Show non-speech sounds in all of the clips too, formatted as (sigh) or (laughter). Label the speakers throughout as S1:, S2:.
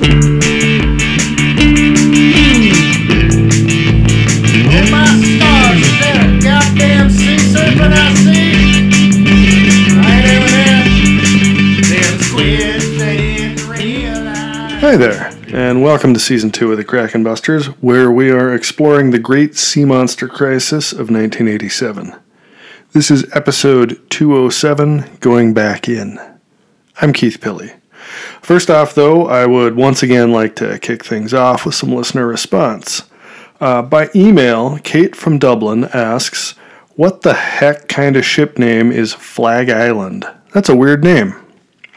S1: Hi there, and welcome to season two of the Kraken Busters, where we are exploring the great sea monster crisis of 1987. This is episode 207 Going Back In. I'm Keith Pilley. First off, though, I would once again like to kick things off with some listener response. Uh, by email, Kate from Dublin asks, What the heck kind of ship name is Flag Island? That's a weird name.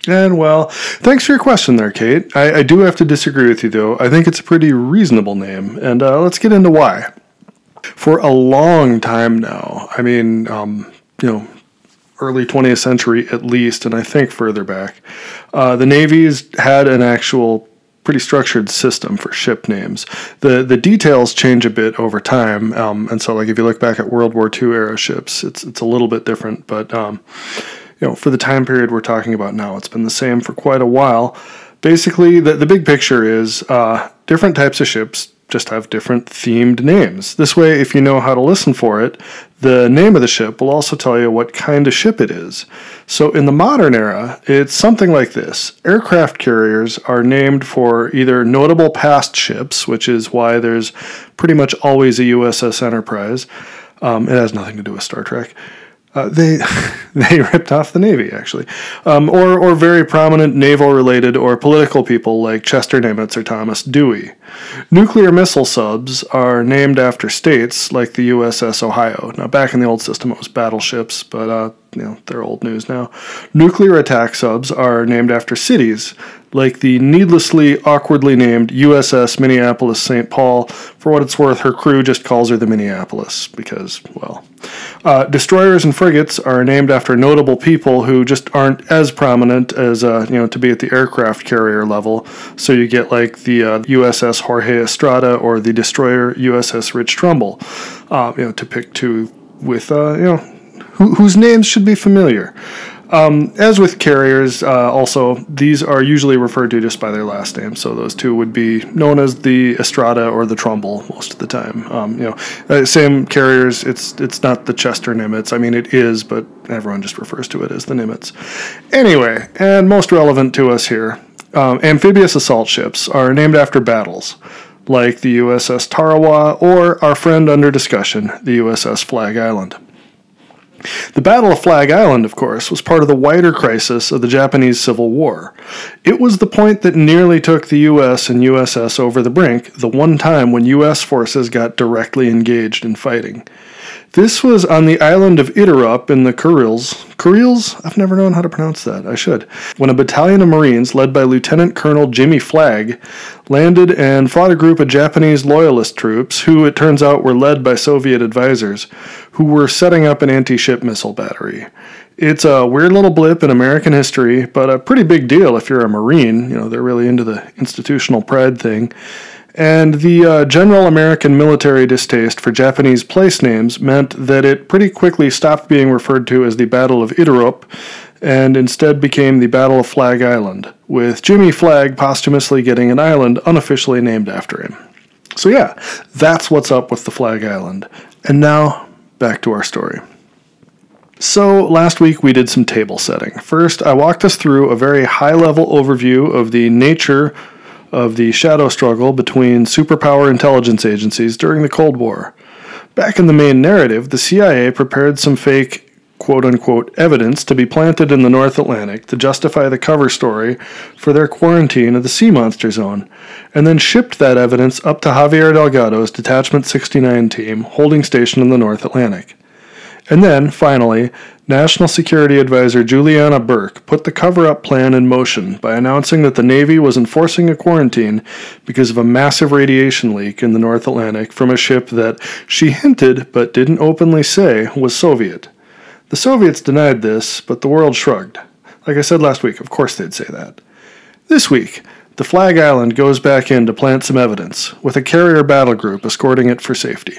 S1: And well, thanks for your question there, Kate. I, I do have to disagree with you, though. I think it's a pretty reasonable name, and uh, let's get into why. For a long time now, I mean, um, you know, early 20th century at least, and I think further back, uh, the navies had an actual pretty structured system for ship names. The the details change a bit over time, um, and so like if you look back at World War II era ships, it's it's a little bit different, but um, you know, for the time period we're talking about now, it's been the same for quite a while. Basically, the, the big picture is uh, different types of ships just have different themed names. This way, if you know how to listen for it, the name of the ship will also tell you what kind of ship it is. So in the modern era, it's something like this aircraft carriers are named for either notable past ships, which is why there's pretty much always a USS Enterprise. Um, it has nothing to do with Star Trek. Uh, they (laughs) they ripped off the Navy actually, um, or or very prominent naval related or political people like Chester Nimitz or Thomas Dewey. Nuclear missile subs are named after states like the USS Ohio. Now back in the old system it was battleships, but uh, you know they're old news now. Nuclear attack subs are named after cities like the needlessly awkwardly named USS Minneapolis St. Paul. For what it's worth, her crew just calls her the Minneapolis because, well, uh, destroyers and frigates are named after notable people who just aren't as prominent as uh, you know to be at the aircraft carrier level. So you get like the uh, USS Jorge Estrada or the destroyer USS Rich Trumbull, uh, you know, to pick two with uh, you know who, whose names should be familiar. Um, as with carriers, uh, also these are usually referred to just by their last name. So those two would be known as the Estrada or the Trumbull most of the time. Um, you know, uh, same carriers. It's it's not the Chester Nimitz. I mean, it is, but everyone just refers to it as the Nimitz. Anyway, and most relevant to us here, um, amphibious assault ships are named after battles. Like the USS Tarawa or our friend under discussion, the USS Flag Island. The Battle of Flag Island, of course, was part of the wider crisis of the Japanese Civil War. It was the point that nearly took the US and USSR over the brink, the one time when US forces got directly engaged in fighting. This was on the island of Iturup in the Kurils. Kurils? I've never known how to pronounce that. I should. When a battalion of Marines led by Lieutenant Colonel Jimmy Flag landed and fought a group of Japanese loyalist troops, who it turns out were led by Soviet advisors, who were setting up an anti ship missile battery. It's a weird little blip in American history, but a pretty big deal if you're a Marine. You know, they're really into the institutional pride thing. And the uh, general American military distaste for Japanese place names meant that it pretty quickly stopped being referred to as the Battle of Iturup and instead became the Battle of Flag Island, with Jimmy Flag posthumously getting an island unofficially named after him. So, yeah, that's what's up with the Flag Island. And now, back to our story. So, last week we did some table setting. First, I walked us through a very high level overview of the nature of the shadow struggle between superpower intelligence agencies during the Cold War. Back in the main narrative, the CIA prepared some fake quote unquote evidence to be planted in the North Atlantic to justify the cover story for their quarantine of the sea monster zone, and then shipped that evidence up to Javier Delgado's Detachment 69 team holding station in the North Atlantic. And then, finally, National Security Advisor Juliana Burke put the cover up plan in motion by announcing that the Navy was enforcing a quarantine because of a massive radiation leak in the North Atlantic from a ship that she hinted but didn't openly say was Soviet. The Soviets denied this, but the world shrugged. Like I said last week, of course they'd say that. This week, the Flag Island goes back in to plant some evidence, with a carrier battle group escorting it for safety.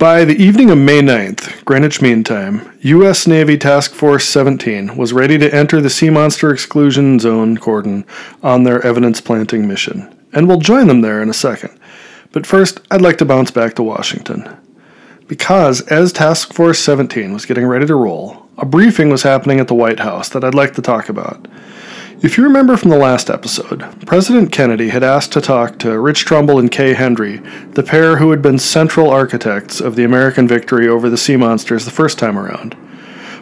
S1: By the evening of May 9th, Greenwich Mean Time, U.S. Navy Task Force 17 was ready to enter the Sea Monster Exclusion Zone cordon on their evidence planting mission, and we'll join them there in a second. But first, I'd like to bounce back to Washington. Because as Task Force 17 was getting ready to roll, a briefing was happening at the White House that I'd like to talk about. If you remember from the last episode, President Kennedy had asked to talk to Rich Trumbull and Kay Hendry, the pair who had been central architects of the American victory over the Sea Monsters the first time around.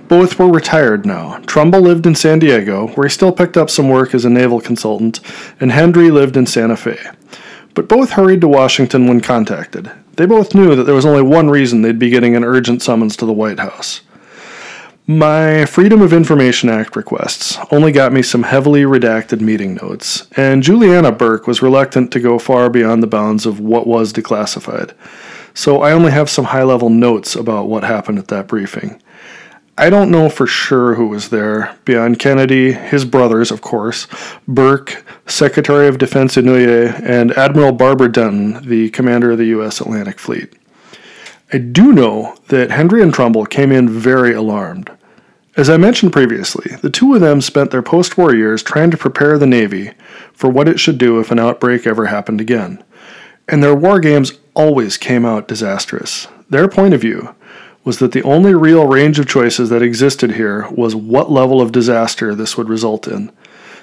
S1: Both were retired now. Trumbull lived in San Diego, where he still picked up some work as a naval consultant, and Hendry lived in Santa Fe. But both hurried to Washington when contacted. They both knew that there was only one reason they'd be getting an urgent summons to the White House. My Freedom of Information Act requests only got me some heavily redacted meeting notes, and Juliana Burke was reluctant to go far beyond the bounds of what was declassified. So I only have some high level notes about what happened at that briefing. I don't know for sure who was there, beyond Kennedy, his brothers, of course, Burke, Secretary of Defense Inouye, and Admiral Barbara Denton, the commander of the U.S. Atlantic Fleet. I do know that Hendry and Trumbull came in very alarmed. As I mentioned previously, the two of them spent their post war years trying to prepare the Navy for what it should do if an outbreak ever happened again. And their war games always came out disastrous. Their point of view was that the only real range of choices that existed here was what level of disaster this would result in.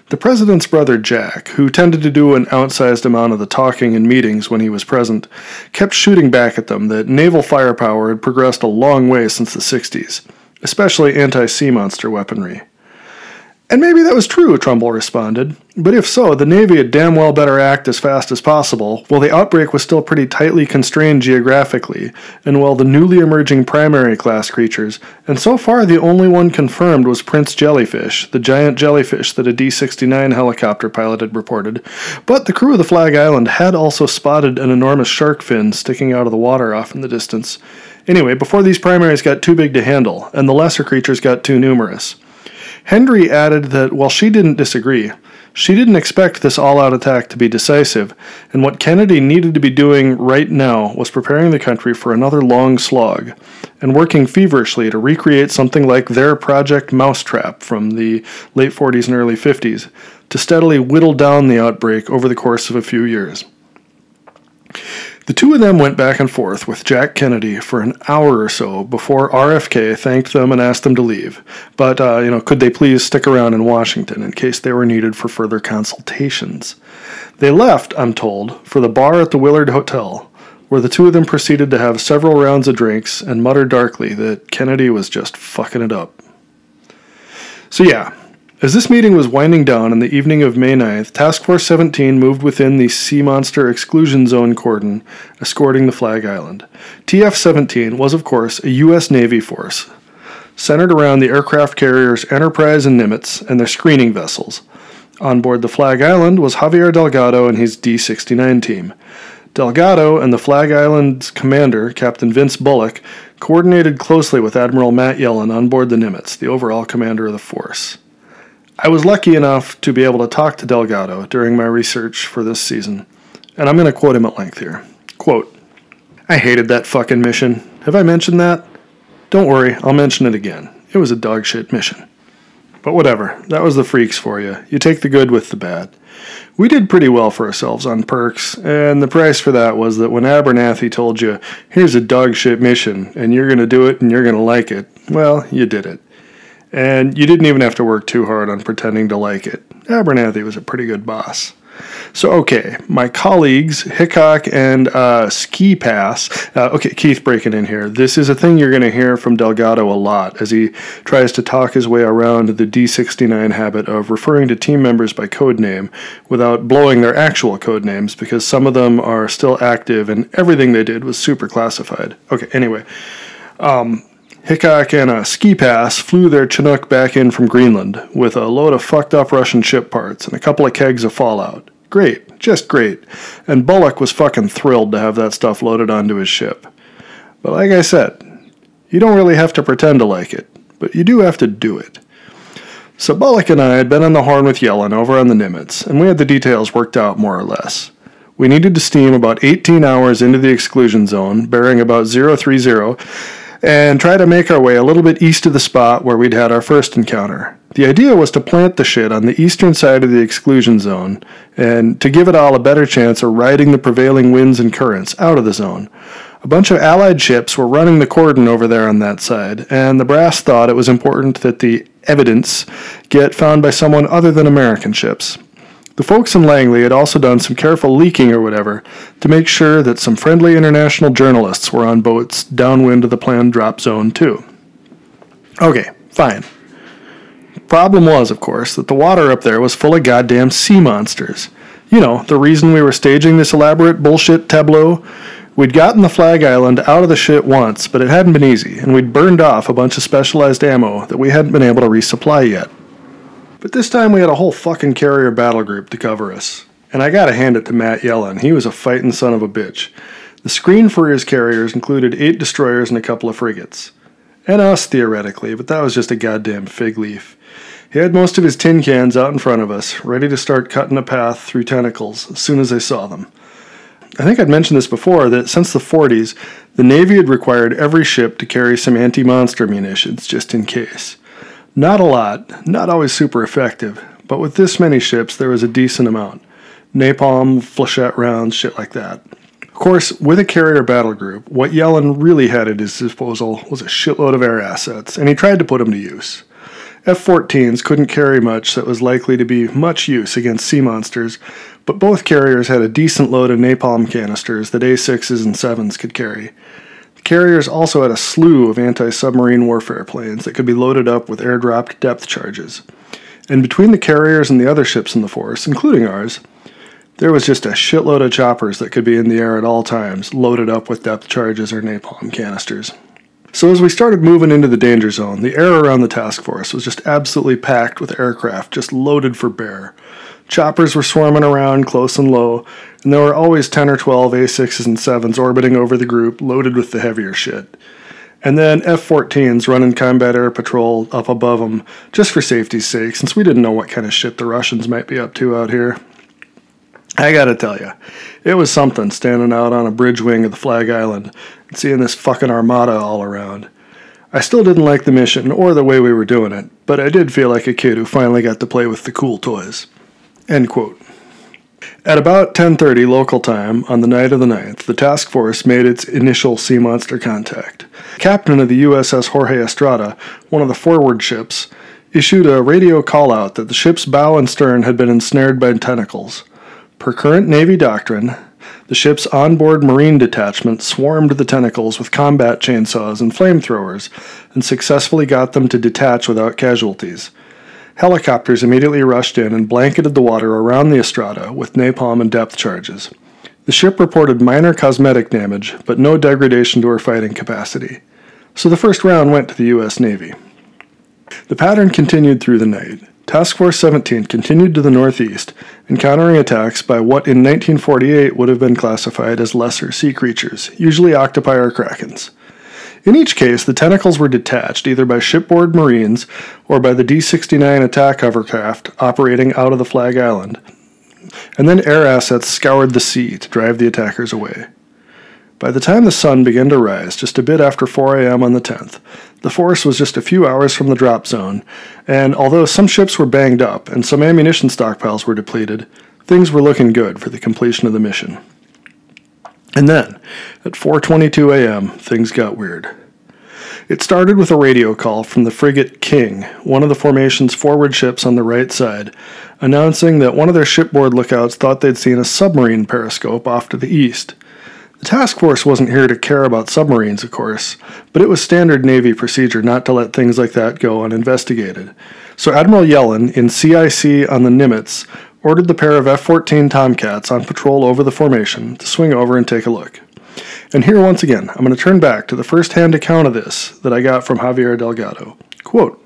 S1: The president's brother Jack, who tended to do an outsized amount of the talking in meetings when he was present, kept shooting back at them that naval firepower had progressed a long way since the 60s especially anti sea monster weaponry. And maybe that was true, Trumbull responded. But if so, the Navy had damn well better act as fast as possible, while the outbreak was still pretty tightly constrained geographically, and while the newly emerging primary class creatures, and so far the only one confirmed was Prince Jellyfish, the giant jellyfish that a D 69 helicopter pilot had reported. But the crew of the Flag Island had also spotted an enormous shark fin sticking out of the water off in the distance. Anyway, before these primaries got too big to handle, and the lesser creatures got too numerous. Hendry added that while she didn't disagree, she didn't expect this all out attack to be decisive, and what Kennedy needed to be doing right now was preparing the country for another long slog, and working feverishly to recreate something like their Project Mousetrap from the late 40s and early 50s, to steadily whittle down the outbreak over the course of a few years. The two of them went back and forth with Jack Kennedy for an hour or so before RFK thanked them and asked them to leave. But, uh, you know, could they please stick around in Washington in case they were needed for further consultations? They left, I'm told, for the bar at the Willard Hotel, where the two of them proceeded to have several rounds of drinks and muttered darkly that Kennedy was just fucking it up. So, yeah, as this meeting was winding down on the evening of May 9th, Task Force 17 moved within the Sea Monster Exclusion Zone cordon, escorting the Flag Island. TF 17 was, of course, a U.S. Navy force, centered around the aircraft carriers Enterprise and Nimitz and their screening vessels. On board the Flag Island was Javier Delgado and his D 69 team. Delgado and the Flag Island's commander, Captain Vince Bullock, coordinated closely with Admiral Matt Yellen on board the Nimitz, the overall commander of the force. I was lucky enough to be able to talk to Delgado during my research for this season, and I'm going to quote him at length here. Quote, I hated that fucking mission. Have I mentioned that? Don't worry, I'll mention it again. It was a dogshit mission. But whatever, that was the freaks for you. You take the good with the bad. We did pretty well for ourselves on perks, and the price for that was that when Abernathy told you, here's a dogshit mission, and you're going to do it and you're going to like it, well, you did it. And you didn't even have to work too hard on pretending to like it. Abernathy was a pretty good boss. So, okay, my colleagues, Hickok and uh, Ski Pass. Uh, okay, Keith breaking in here. This is a thing you're going to hear from Delgado a lot as he tries to talk his way around the D69 habit of referring to team members by code name without blowing their actual code names because some of them are still active and everything they did was super classified. Okay, anyway. Um, Hickok and a ski pass flew their Chinook back in from Greenland with a load of fucked up Russian ship parts and a couple of kegs of Fallout. Great, just great. And Bullock was fucking thrilled to have that stuff loaded onto his ship. But like I said, you don't really have to pretend to like it, but you do have to do it. So Bullock and I had been on the horn with Yellen over on the Nimitz, and we had the details worked out more or less. We needed to steam about 18 hours into the exclusion zone, bearing about 030, and try to make our way a little bit east of the spot where we'd had our first encounter. The idea was to plant the shit on the eastern side of the exclusion zone and to give it all a better chance of riding the prevailing winds and currents out of the zone. A bunch of Allied ships were running the cordon over there on that side, and the brass thought it was important that the evidence get found by someone other than American ships. The folks in Langley had also done some careful leaking or whatever to make sure that some friendly international journalists were on boats downwind of the planned drop zone, too. Okay, fine. Problem was, of course, that the water up there was full of goddamn sea monsters. You know, the reason we were staging this elaborate bullshit tableau? We'd gotten the Flag Island out of the shit once, but it hadn't been easy, and we'd burned off a bunch of specialized ammo that we hadn't been able to resupply yet. But this time we had a whole fucking carrier battle group to cover us. And I gotta hand it to Matt Yellen, he was a fightin' son of a bitch. The screen for his carriers included eight destroyers and a couple of frigates. And us, theoretically, but that was just a goddamn fig leaf. He had most of his tin cans out in front of us, ready to start cutting a path through tentacles as soon as they saw them. I think I'd mentioned this before that since the 40s, the Navy had required every ship to carry some anti monster munitions just in case. Not a lot, not always super effective, but with this many ships, there was a decent amount. Napalm, flechette rounds, shit like that. Of course, with a carrier battle group, what Yellen really had at his disposal was a shitload of air assets, and he tried to put them to use. F 14s couldn't carry much that was likely to be much use against sea monsters, but both carriers had a decent load of napalm canisters that A6s and 7s could carry. Carriers also had a slew of anti submarine warfare planes that could be loaded up with airdropped depth charges. And between the carriers and the other ships in the force, including ours, there was just a shitload of choppers that could be in the air at all times, loaded up with depth charges or napalm canisters. So, as we started moving into the danger zone, the air around the task force was just absolutely packed with aircraft just loaded for bear. Choppers were swarming around close and low, and there were always 10 or 12 A6s and 7s orbiting over the group, loaded with the heavier shit. And then F 14s running combat air patrol up above them, just for safety's sake, since we didn't know what kind of shit the Russians might be up to out here. I gotta tell you, it was something standing out on a bridge wing of the Flag Island and seeing this fucking armada all around. I still didn't like the mission or the way we were doing it, but I did feel like a kid who finally got to play with the cool toys. End quote. At about 10:30 local time on the night of the 9th, the task force made its initial sea monster contact. Captain of the USS Jorge Estrada, one of the forward ships, issued a radio call out that the ship's bow and stern had been ensnared by tentacles. Per current Navy doctrine, the ship's onboard marine detachment swarmed the tentacles with combat chainsaws and flamethrowers and successfully got them to detach without casualties. Helicopters immediately rushed in and blanketed the water around the Estrada with napalm and depth charges. The ship reported minor cosmetic damage, but no degradation to her fighting capacity. So the first round went to the U.S. Navy. The pattern continued through the night. Task Force 17 continued to the northeast, encountering attacks by what in 1948 would have been classified as lesser sea creatures, usually octopi or krakens. In each case, the tentacles were detached either by shipboard Marines or by the D 69 attack hovercraft operating out of the Flag Island, and then air assets scoured the sea to drive the attackers away. By the time the sun began to rise, just a bit after 4 a.m. on the 10th, the force was just a few hours from the drop zone, and although some ships were banged up and some ammunition stockpiles were depleted, things were looking good for the completion of the mission. And then, at 4:22 a.m., things got weird. It started with a radio call from the frigate King, one of the formation's forward ships on the right side, announcing that one of their shipboard lookouts thought they'd seen a submarine periscope off to the east. The task force wasn't here to care about submarines, of course, but it was standard Navy procedure not to let things like that go uninvestigated. So Admiral Yellen, in CIC on the Nimitz, ordered the pair of F 14 Tomcats on patrol over the formation to swing over and take a look. And here, once again, I'm going to turn back to the first hand account of this that I got from Javier Delgado. Quote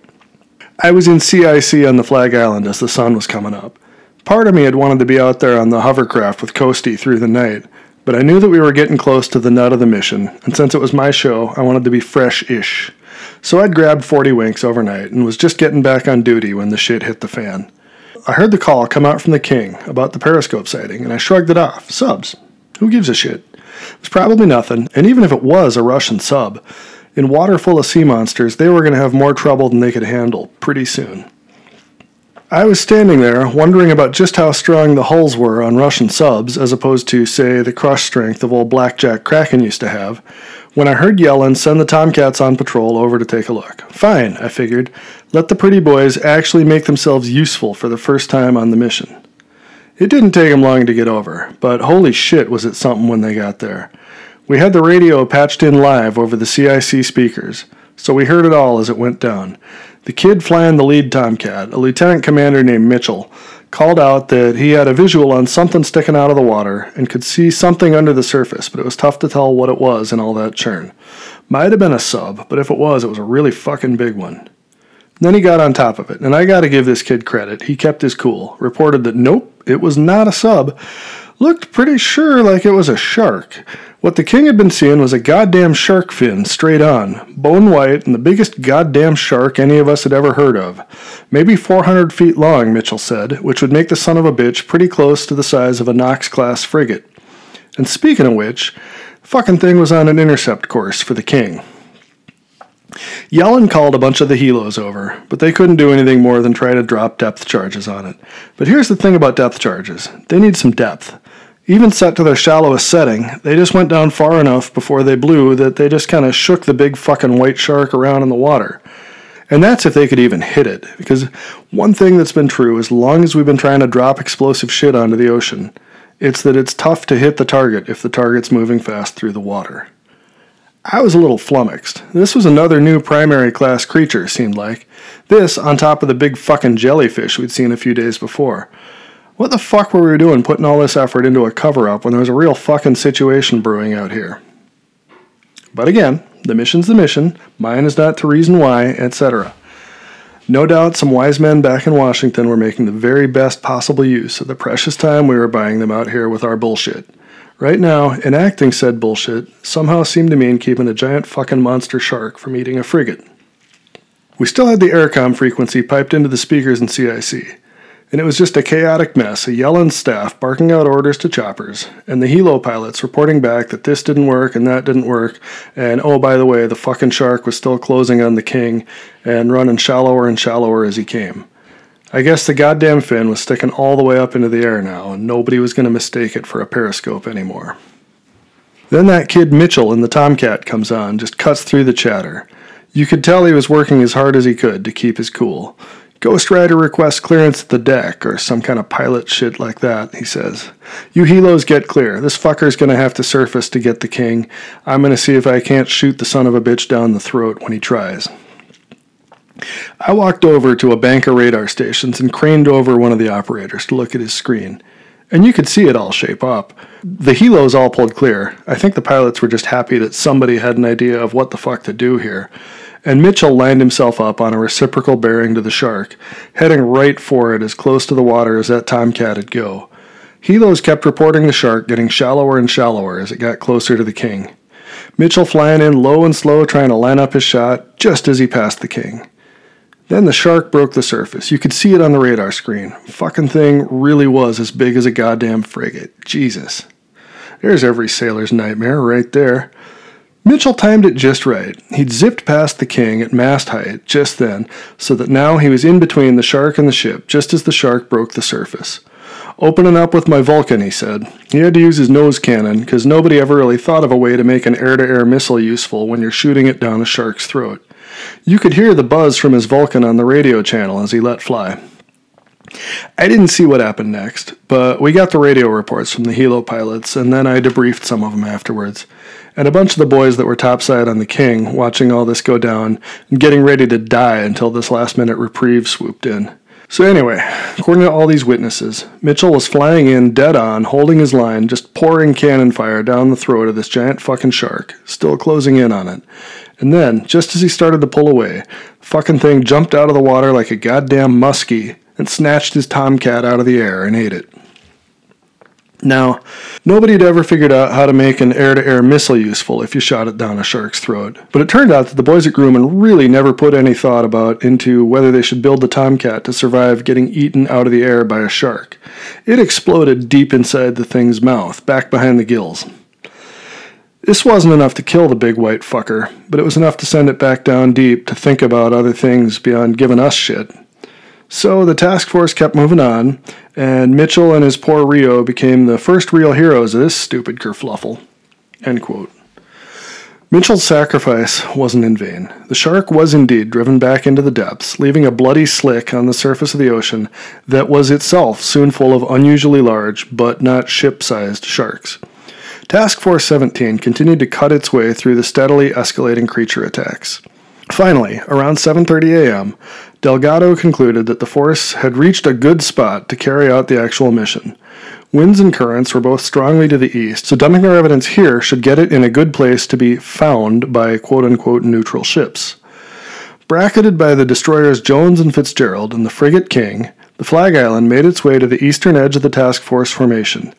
S1: I was in CIC on the Flag Island as the sun was coming up. Part of me had wanted to be out there on the hovercraft with Coastie through the night, but I knew that we were getting close to the nut of the mission, and since it was my show, I wanted to be fresh ish. So I'd grabbed 40 winks overnight and was just getting back on duty when the shit hit the fan. I heard the call come out from the king about the periscope sighting, and I shrugged it off. Subs. Who gives a shit? It was probably nothing, and even if it was a Russian sub, in water full of sea monsters, they were going to have more trouble than they could handle pretty soon. I was standing there wondering about just how strong the hulls were on Russian subs, as opposed to, say, the crush strength of old Blackjack Kraken used to have, when I heard Yellen send the Tomcats on patrol over to take a look. Fine, I figured. Let the pretty boys actually make themselves useful for the first time on the mission. It didn't take them long to get over, but holy shit was it something when they got there. We had the radio patched in live over the CIC speakers, so we heard it all as it went down. The kid flying the lead Tomcat, a lieutenant commander named Mitchell, called out that he had a visual on something sticking out of the water and could see something under the surface, but it was tough to tell what it was in all that churn. Might have been a sub, but if it was, it was a really fucking big one. Then he got on top of it, and I gotta give this kid credit. He kept his cool, reported that nope, it was not a sub, looked pretty sure like it was a shark. What the king had been seeing was a goddamn shark fin straight on, bone white, and the biggest goddamn shark any of us had ever heard of. Maybe 400 feet long, Mitchell said, which would make the son of a bitch pretty close to the size of a Knox class frigate. And speaking of which, fucking thing was on an intercept course for the king. Yellen called a bunch of the helos over, but they couldn't do anything more than try to drop depth charges on it. But here's the thing about depth charges they need some depth. Even set to their shallowest setting, they just went down far enough before they blew that they just kind of shook the big fucking white shark around in the water. And that's if they could even hit it, because one thing that's been true as long as we've been trying to drop explosive shit onto the ocean, it's that it's tough to hit the target if the target's moving fast through the water. I was a little flummoxed. This was another new primary class creature, it seemed like. This on top of the big fucking jellyfish we'd seen a few days before. What the fuck were we doing putting all this effort into a cover up when there was a real fucking situation brewing out here? But again, the mission's the mission, mine is not to reason why, etc. No doubt some wise men back in Washington were making the very best possible use of the precious time we were buying them out here with our bullshit. Right now, enacting said bullshit somehow seemed to mean keeping a giant fucking monster shark from eating a frigate. We still had the aircom frequency piped into the speakers in CIC and it was just a chaotic mess a yelling staff barking out orders to choppers, and the helo pilots reporting back that this didn't work and that didn't work, and oh, by the way, the fucking shark was still closing on the king and running shallower and shallower as he came. I guess the goddamn fin was sticking all the way up into the air now, and nobody was going to mistake it for a periscope anymore. Then that kid Mitchell in the Tomcat comes on, just cuts through the chatter. You could tell he was working as hard as he could to keep his cool. Ghost Rider requests clearance at the deck, or some kind of pilot shit like that, he says. You helos get clear. This fucker's gonna have to surface to get the king. I'm gonna see if I can't shoot the son of a bitch down the throat when he tries. I walked over to a bank of radar stations and craned over one of the operators to look at his screen. And you could see it all shape up. The helos all pulled clear. I think the pilots were just happy that somebody had an idea of what the fuck to do here and Mitchell lined himself up on a reciprocal bearing to the shark, heading right for it as close to the water as that tomcat'd go. Helos kept reporting the shark getting shallower and shallower as it got closer to the king. Mitchell flying in low and slow, trying to line up his shot just as he passed the king. Then the shark broke the surface. You could see it on the radar screen. Fucking thing really was as big as a goddamn frigate. Jesus. There's every sailor's nightmare right there. Mitchell timed it just right. He'd zipped past the king at mast height just then, so that now he was in between the shark and the ship just as the shark broke the surface. Opening up with my Vulcan, he said. He had to use his nose cannon, because nobody ever really thought of a way to make an air to air missile useful when you're shooting it down a shark's throat. You could hear the buzz from his Vulcan on the radio channel as he let fly. I didn't see what happened next, but we got the radio reports from the helo pilots, and then I debriefed some of them afterwards and a bunch of the boys that were topside on the King, watching all this go down and getting ready to die until this last minute reprieve swooped in. So, anyway, according to all these witnesses, Mitchell was flying in dead on, holding his line, just pouring cannon fire down the throat of this giant fucking shark, still closing in on it. And then, just as he started to pull away, the fucking thing jumped out of the water like a goddamn muskie and snatched his tomcat out of the air and ate it. Now, nobody had ever figured out how to make an air to air missile useful if you shot it down a shark's throat. But it turned out that the boys at Grumman really never put any thought about into whether they should build the Tomcat to survive getting eaten out of the air by a shark. It exploded deep inside the thing's mouth, back behind the gills. This wasn't enough to kill the big white fucker, but it was enough to send it back down deep to think about other things beyond giving us shit. So the task force kept moving on, and Mitchell and his poor Rio became the first real heroes of this stupid kerfluffle. End quote. Mitchell's sacrifice wasn't in vain. The shark was indeed driven back into the depths, leaving a bloody slick on the surface of the ocean that was itself soon full of unusually large, but not ship sized sharks. Task Force 17 continued to cut its way through the steadily escalating creature attacks. Finally, around 7:30 a.m., Delgado concluded that the force had reached a good spot to carry out the actual mission. Winds and currents were both strongly to the east, so dumping our evidence here should get it in a good place to be found by quote unquote neutral ships. Bracketed by the destroyers Jones and Fitzgerald and the frigate King, the Flag Island made its way to the eastern edge of the task force formation.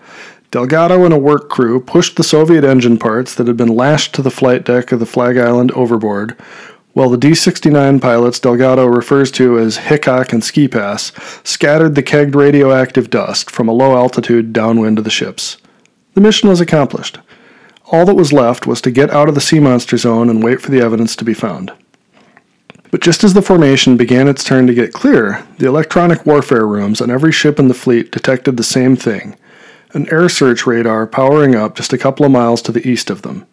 S1: Delgado and a work crew pushed the Soviet engine parts that had been lashed to the flight deck of the Flag Island overboard, while the D 69 pilots Delgado refers to as Hickok and Ski Pass scattered the kegged radioactive dust from a low altitude downwind of the ships. The mission was accomplished. All that was left was to get out of the sea monster zone and wait for the evidence to be found. But just as the formation began its turn to get clear, the electronic warfare rooms on every ship in the fleet detected the same thing an air search radar powering up just a couple of miles to the east of them.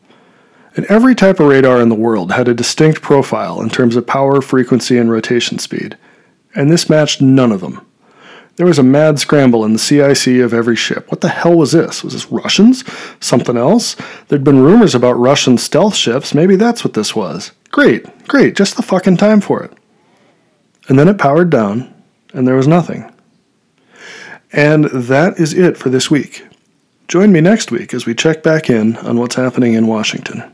S1: And every type of radar in the world had a distinct profile in terms of power, frequency, and rotation speed, and this matched none of them. There was a mad scramble in the CIC of every ship. What the hell was this? Was this Russians? Something else? There'd been rumors about Russian stealth ships. Maybe that's what this was. Great, great, just the fucking time for it. And then it powered down, and there was nothing. And that is it for this week. Join me next week as we check back in on what's happening in Washington.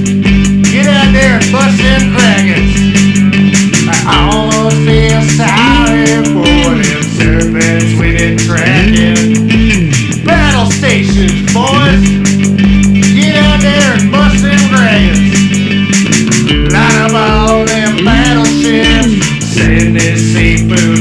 S1: in this seafood.